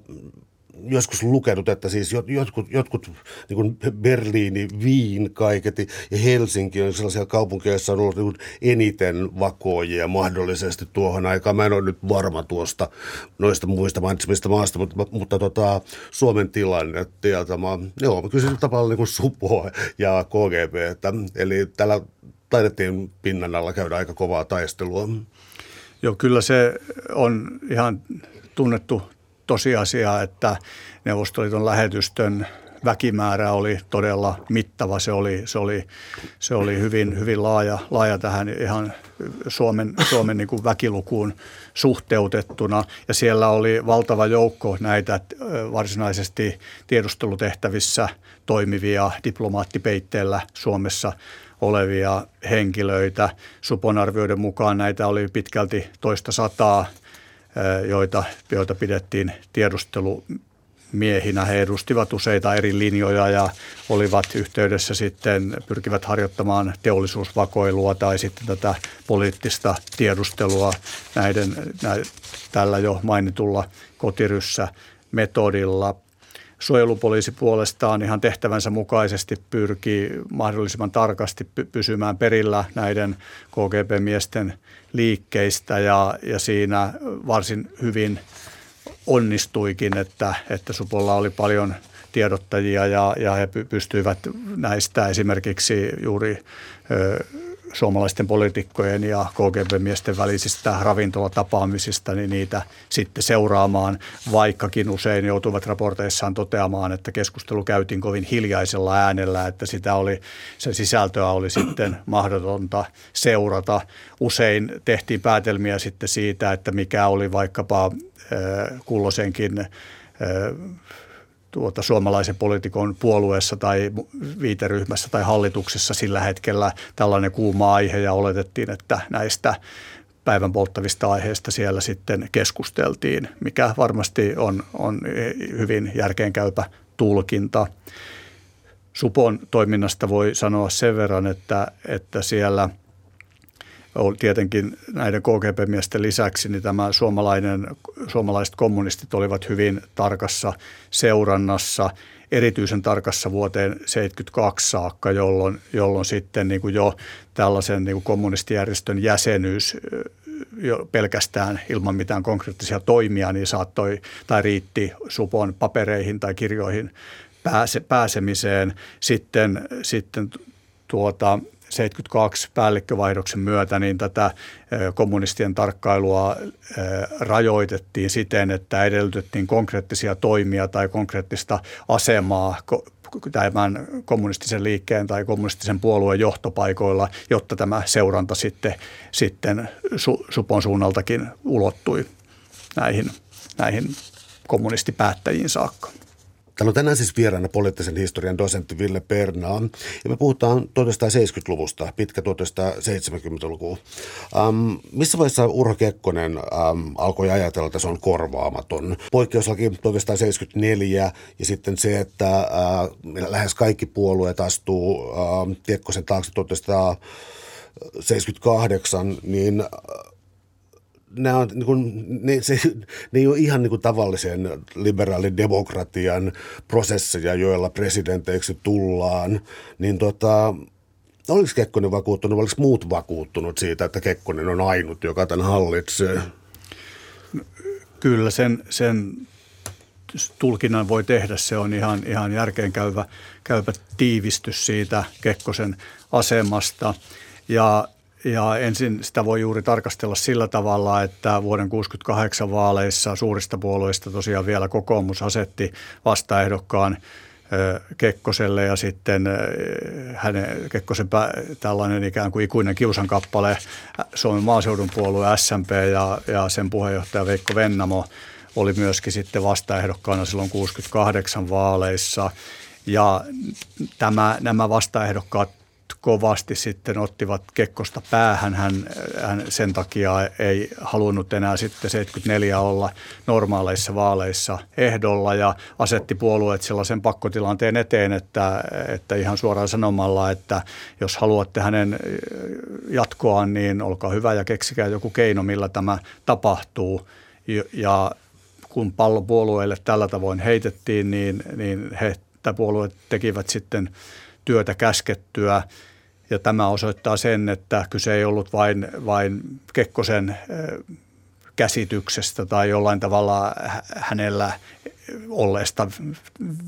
joskus lukenut, että siis jotkut, jotkut niin kuin Berliini, Viin kaiketi ja Helsinki on sellaisia kaupunkeja, joissa on ollut niin eniten vakoojia mahdollisesti tuohon aikaan. Mä en ole nyt varma tuosta noista muista mainitsemista maasta, mutta, mutta tota, Suomen tilanne tietämä, joo, kyllä sillä tavalla niin kuin Supo ja KGB, että, eli täällä taidettiin pinnan alla käydä aika kovaa taistelua. Joo, kyllä se on ihan tunnettu tosiasia, että Neuvostoliiton lähetystön väkimäärä oli todella mittava. Se oli, se oli, se oli hyvin, hyvin laaja, laaja tähän ihan Suomen, Suomen niin kuin väkilukuun suhteutettuna. Ja siellä oli valtava joukko näitä varsinaisesti tiedustelutehtävissä toimivia diplomaattipeitteellä Suomessa olevia henkilöitä. Supon arvioiden mukaan näitä oli pitkälti toista sataa joita, joita pidettiin tiedustelumiehinä. He edustivat useita eri linjoja ja olivat yhteydessä sitten, pyrkivät harjoittamaan teollisuusvakoilua tai sitten tätä poliittista tiedustelua näiden, näiden tällä jo mainitulla kotiryssä metodilla. Suojelupoliisi puolestaan ihan tehtävänsä mukaisesti pyrkii mahdollisimman tarkasti pysymään perillä näiden KGB-miesten liikkeistä ja, ja siinä varsin hyvin onnistuikin, että, että Supolla oli paljon tiedottajia ja, ja he pystyivät näistä esimerkiksi juuri ö, suomalaisten poliitikkojen ja KGB-miesten välisistä ravintolatapaamisista, niin niitä sitten seuraamaan, vaikkakin usein joutuvat raporteissaan toteamaan, että keskustelu käytiin kovin hiljaisella äänellä, että sitä oli, sen sisältöä oli sitten mahdotonta seurata. Usein tehtiin päätelmiä sitten siitä, että mikä oli vaikkapa kulloisenkin tuota, suomalaisen poliitikon puolueessa tai viiteryhmässä tai hallituksessa sillä hetkellä tällainen kuuma aihe ja oletettiin, että näistä päivän polttavista aiheista siellä sitten keskusteltiin, mikä varmasti on, on hyvin järkeenkäypä tulkinta. Supon toiminnasta voi sanoa sen verran, että, että siellä – tietenkin näiden KGB-miesten lisäksi niin tämä suomalainen, suomalaiset kommunistit olivat hyvin tarkassa seurannassa, erityisen tarkassa vuoteen 1972 saakka, jolloin, jolloin sitten niin kuin jo tällaisen niin kuin kommunistijärjestön jäsenyys jo pelkästään ilman mitään konkreettisia toimia, niin saattoi tai riitti supon papereihin tai kirjoihin pääse, pääsemiseen. Sitten, sitten tuota, 72 päällikkövaihdoksen myötä niin tätä kommunistien tarkkailua rajoitettiin siten, että edellytettiin konkreettisia toimia tai konkreettista asemaa tämän kommunistisen liikkeen tai kommunistisen puolueen johtopaikoilla, jotta tämä seuranta sitten, sitten Supon suunnaltakin ulottui näihin, näihin kommunistipäättäjiin saakka. Täällä on tänään siis vieraana poliittisen historian dosentti Ville Pernaa, ja me puhutaan 1970-luvusta, pitkä 1970-luku. Ähm, missä vaiheessa Urho Kekkonen ähm, alkoi ajatella, että se on korvaamaton? Poikkeuslaki 1974 ja sitten se, että äh, lähes kaikki puolueet astuu äh, Kekkosen taakse 1978, niin äh, nämä on, niin kuin, ne, se, ne ei ole ihan niin kuin tavallisen liberaalin demokratian prosesseja, joilla presidenteiksi tullaan, niin tota, oliko Kekkonen vakuuttunut, oliko muut vakuuttunut siitä, että Kekkonen on ainut, joka tämän hallitsee? Kyllä sen, sen tulkinnan voi tehdä, se on ihan, ihan järkeen käyvä, käyvä tiivistys siitä Kekkosen asemasta. Ja ja ensin sitä voi juuri tarkastella sillä tavalla, että vuoden 68 vaaleissa suurista puolueista tosiaan vielä kokoomus asetti vastaehdokkaan Kekkoselle ja sitten hänen, Kekkosen tällainen ikään kuin ikuinen kiusankappale Suomen maaseudun puolue SMP ja, ja sen puheenjohtaja Veikko Vennamo oli myöskin sitten vastaehdokkaana silloin 68 vaaleissa. Ja tämä, nämä vastaehdokkaat kovasti sitten ottivat Kekkosta päähän. Hän, hän sen takia ei halunnut enää sitten 74 olla normaaleissa vaaleissa ehdolla ja asetti puolueet sellaisen pakkotilanteen eteen, että, että ihan suoraan sanomalla, että jos haluatte hänen jatkoaan, niin olkaa hyvä ja keksikää joku keino, millä tämä tapahtuu. Ja kun pallo puolueelle tällä tavoin heitettiin, niin, niin he, puolueet tekivät sitten työtä käskettyä. Ja tämä osoittaa sen, että kyse ei ollut vain, vain Kekkosen käsityksestä tai jollain tavalla hänellä olleesta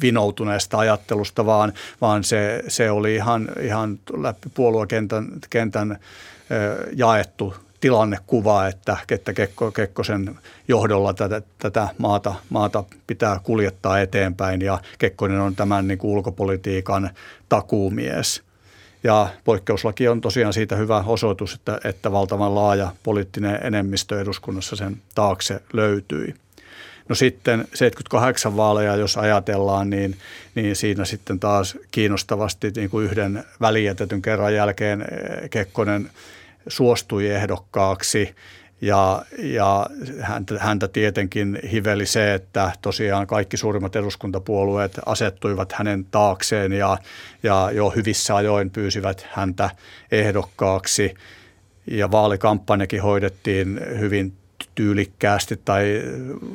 vinoutuneesta ajattelusta, vaan, vaan se, se oli ihan, ihan läpi puoluekentän kentän, jaettu tilannekuva, että, että Kekko, Kekkosen johdolla tätä, tätä maata, maata pitää kuljettaa eteenpäin ja Kekkonen on tämän niin kuin ulkopolitiikan takuumies. Ja poikkeuslaki on tosiaan siitä hyvä osoitus, että, että valtavan laaja poliittinen enemmistö eduskunnassa sen taakse löytyi. No sitten 78 vaaleja, jos ajatellaan, niin, niin siinä sitten taas kiinnostavasti niin kuin yhden välijätetyn kerran jälkeen Kekkonen – suostui ehdokkaaksi ja, ja häntä, häntä tietenkin hiveli se, että tosiaan kaikki suurimmat eduskuntapuolueet asettuivat hänen taakseen ja, ja jo hyvissä ajoin pyysivät häntä ehdokkaaksi. Ja vaalikampanjakin hoidettiin hyvin tyylikkäästi tai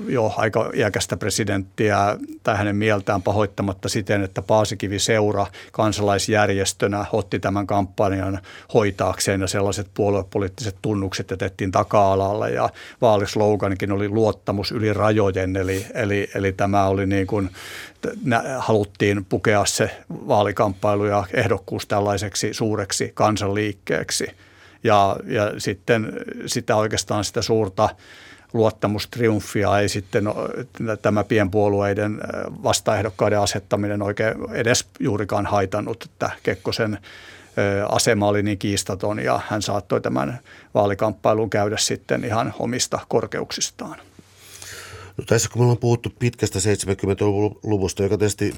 jo aika iäkästä presidenttiä tai hänen mieltään pahoittamatta siten, että Paasikivi seura kansalaisjärjestönä otti tämän kampanjan hoitaakseen ja sellaiset puoluepoliittiset tunnukset jätettiin taka-alalle ja vaalisloganikin oli luottamus yli rajojen, eli, eli, eli tämä oli niin kuin, haluttiin pukea se vaalikamppailu ja ehdokkuus tällaiseksi suureksi kansanliikkeeksi – ja, ja sitten sitä oikeastaan sitä suurta luottamustriumfia ei sitten tämä pienpuolueiden vastaehdokkaiden asettaminen oikein edes juurikaan haitannut, että Kekkosen asema oli niin kiistaton ja hän saattoi tämän vaalikamppailun käydä sitten ihan omista korkeuksistaan. No tässä kun me ollaan puhuttu pitkästä 70-luvusta, joka tietysti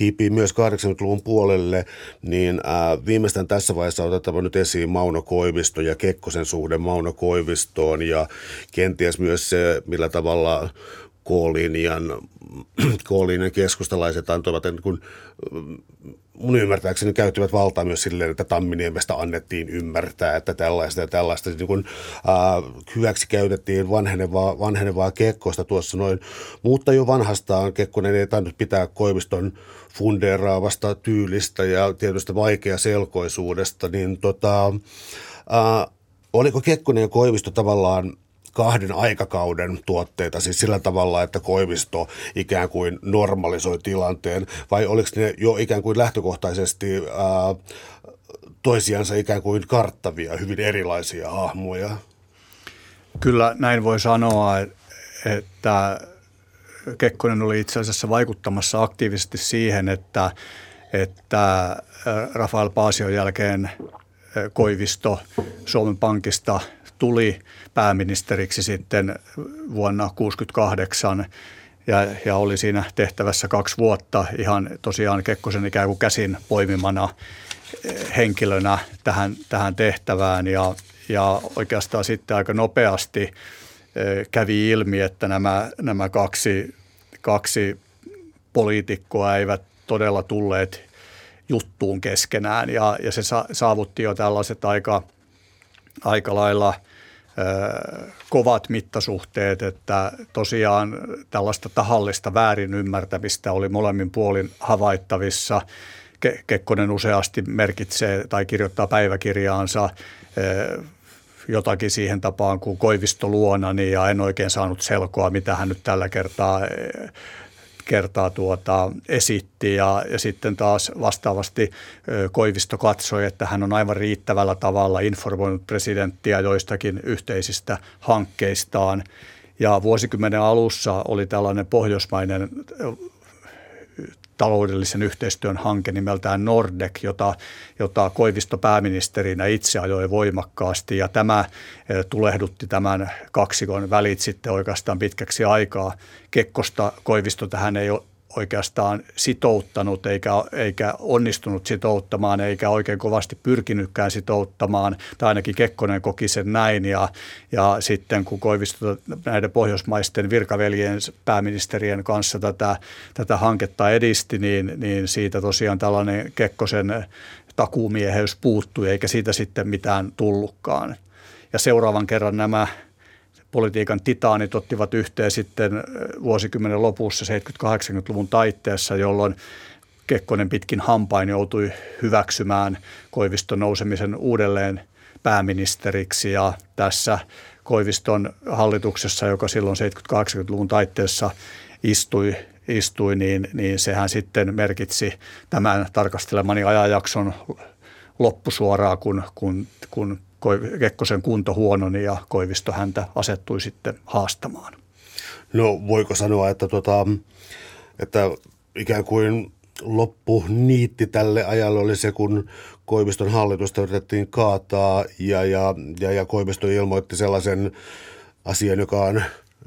hiipii myös 80-luvun puolelle, niin ää, viimeistään tässä vaiheessa otettava nyt esiin Mauno Koivisto ja Kekkosen suhde Mauno Koivistoon ja kenties myös se, millä tavalla K-linjan, K-linjan keskustalaiset antoivat niin kuin, mun ymmärtääkseni käyttivät valtaa myös silleen, että Tamminiemestä annettiin ymmärtää, että tällaista ja tällaista. Niin kuin, äh, hyväksi käytettiin vanhenevaa, vanhenevaa Kekkosta tuossa noin, mutta jo vanhastaan Kekkonen ei tainnut pitää Koiviston fundeeraavasta tyylistä ja tietystä vaikeaselkoisuudesta, niin tota, äh, oliko Kekkonen ja Koivisto tavallaan kahden aikakauden tuotteita, siis sillä tavalla, että Koivisto ikään kuin normalisoi tilanteen, vai oliko ne jo ikään kuin lähtökohtaisesti ää, toisiansa ikään kuin karttavia, hyvin erilaisia hahmoja? Kyllä näin voi sanoa, että Kekkonen oli itse asiassa vaikuttamassa aktiivisesti siihen, että, että Rafael Paasion jälkeen Koivisto Suomen Pankista tuli pääministeriksi sitten vuonna 1968 ja, ja oli siinä tehtävässä kaksi vuotta ihan tosiaan Kekkosen ikään kuin käsin poimimana eh, henkilönä tähän, tähän tehtävään ja, ja oikeastaan sitten aika nopeasti eh, kävi ilmi, että nämä, nämä kaksi, kaksi poliitikkoa eivät todella tulleet juttuun keskenään ja, ja se saavutti jo tällaiset aika, aika lailla – kovat mittasuhteet, että tosiaan tällaista tahallista väärinymmärtämistä oli molemmin puolin havaittavissa. Kekkonen useasti merkitsee tai kirjoittaa päiväkirjaansa jotakin siihen tapaan kuin Koivisto luonani ja en oikein saanut selkoa, mitä hän nyt tällä kertaa kertaa tuota, esitti ja, ja sitten taas vastaavasti Koivisto katsoi, että hän on aivan riittävällä tavalla informoinut presidenttiä joistakin yhteisistä hankkeistaan. Ja vuosikymmenen alussa oli tällainen pohjoismainen taloudellisen yhteistyön hanke nimeltään Nordec, jota, jota Koivisto pääministerinä itse ajoi voimakkaasti ja tämä eh, tulehdutti tämän kaksikon välit sitten oikeastaan pitkäksi aikaa. Kekkosta Koivisto tähän ei oikeastaan sitouttanut eikä, eikä onnistunut sitouttamaan eikä oikein kovasti pyrkinytkään sitouttamaan, tai ainakin Kekkonen koki sen näin. Ja, ja sitten kun Koivisto näiden pohjoismaisten virkaveljen pääministerien kanssa tätä, tätä hanketta edisti, niin, niin siitä tosiaan tällainen Kekkosen takuumieheys puuttui, eikä siitä sitten mitään tullutkaan. Ja seuraavan kerran nämä politiikan titaanit ottivat yhteen sitten vuosikymmenen lopussa 70-80-luvun taitteessa, jolloin Kekkonen pitkin hampain joutui hyväksymään Koiviston nousemisen uudelleen pääministeriksi. Ja tässä Koiviston hallituksessa, joka silloin 70-80-luvun taitteessa istui, istui niin, niin sehän sitten merkitsi tämän tarkastelemani ajanjakson loppusuoraa, kun, kun, kun Kekkosen kunto huononi ja Koivisto häntä asettui sitten haastamaan. No voiko sanoa, että, tota, että ikään kuin loppu niitti tälle ajalle oli se, kun Koiviston hallitusta yritettiin kaataa ja, ja, ja, ja Koivisto ilmoitti sellaisen asian, joka on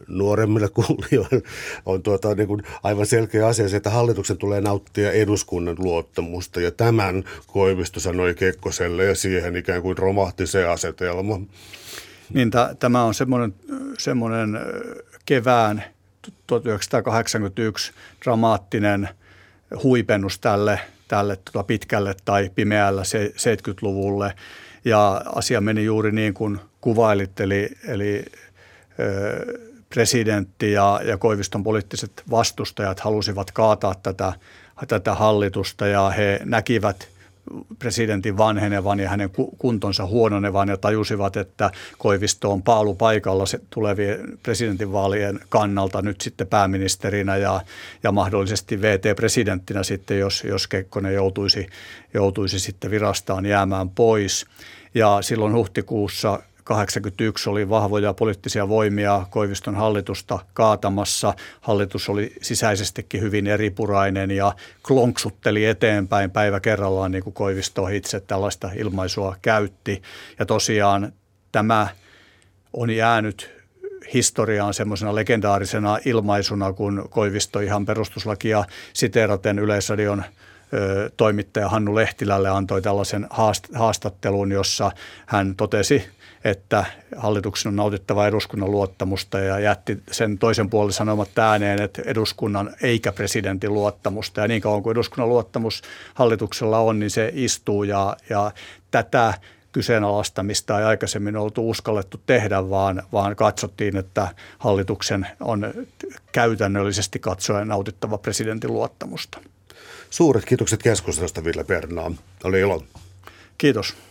nuoremmille kuulijoille on tuota, niin kuin aivan selkeä asia se, että hallituksen tulee nauttia eduskunnan luottamusta. Ja tämän Koivisto sanoi Kekkoselle ja siihen ikään kuin romahti se asetelma. Niin t- tämä on semmoinen, semmoinen kevään 1981 dramaattinen huipennus tälle, tälle tuota pitkälle tai pimeällä 70-luvulle. Ja asia meni juuri niin kuin kuvailit, eli, eli presidentti ja, ja Koiviston poliittiset vastustajat halusivat kaataa tätä, tätä hallitusta ja he näkivät presidentin vanhenevan ja hänen kuntonsa huononevan ja tajusivat, että Koivisto on paalu paikalla tulevien presidentinvaalien kannalta nyt sitten pääministerinä ja, ja mahdollisesti VT-presidenttinä sitten, jos, jos Kekkonen joutuisi, joutuisi sitten virastaan jäämään pois. Ja silloin huhtikuussa 81 oli vahvoja poliittisia voimia Koiviston hallitusta kaatamassa. Hallitus oli sisäisestikin hyvin eripurainen ja klonksutteli eteenpäin päivä kerrallaan, niin kuin Koivisto itse tällaista ilmaisua käytti. Ja tosiaan tämä on jäänyt historiaan semmoisena legendaarisena ilmaisuna, kun Koivisto ihan perustuslakia siteeraten Yleisradion toimittaja Hannu Lehtilälle antoi tällaisen haastattelun, jossa hän totesi että hallituksen on nautittava eduskunnan luottamusta ja jätti sen toisen puolen sanomat ääneen, että eduskunnan eikä presidentin luottamusta. Ja niin kauan kuin eduskunnan luottamus hallituksella on, niin se istuu ja, ja tätä kyseenalaistamista ei aikaisemmin oltu uskallettu tehdä, vaan, vaan katsottiin, että hallituksen on käytännöllisesti katsoen nautittava presidentin luottamusta. Suuret kiitokset keskustelusta, Ville Pernaa. Oli ilo. Kiitos.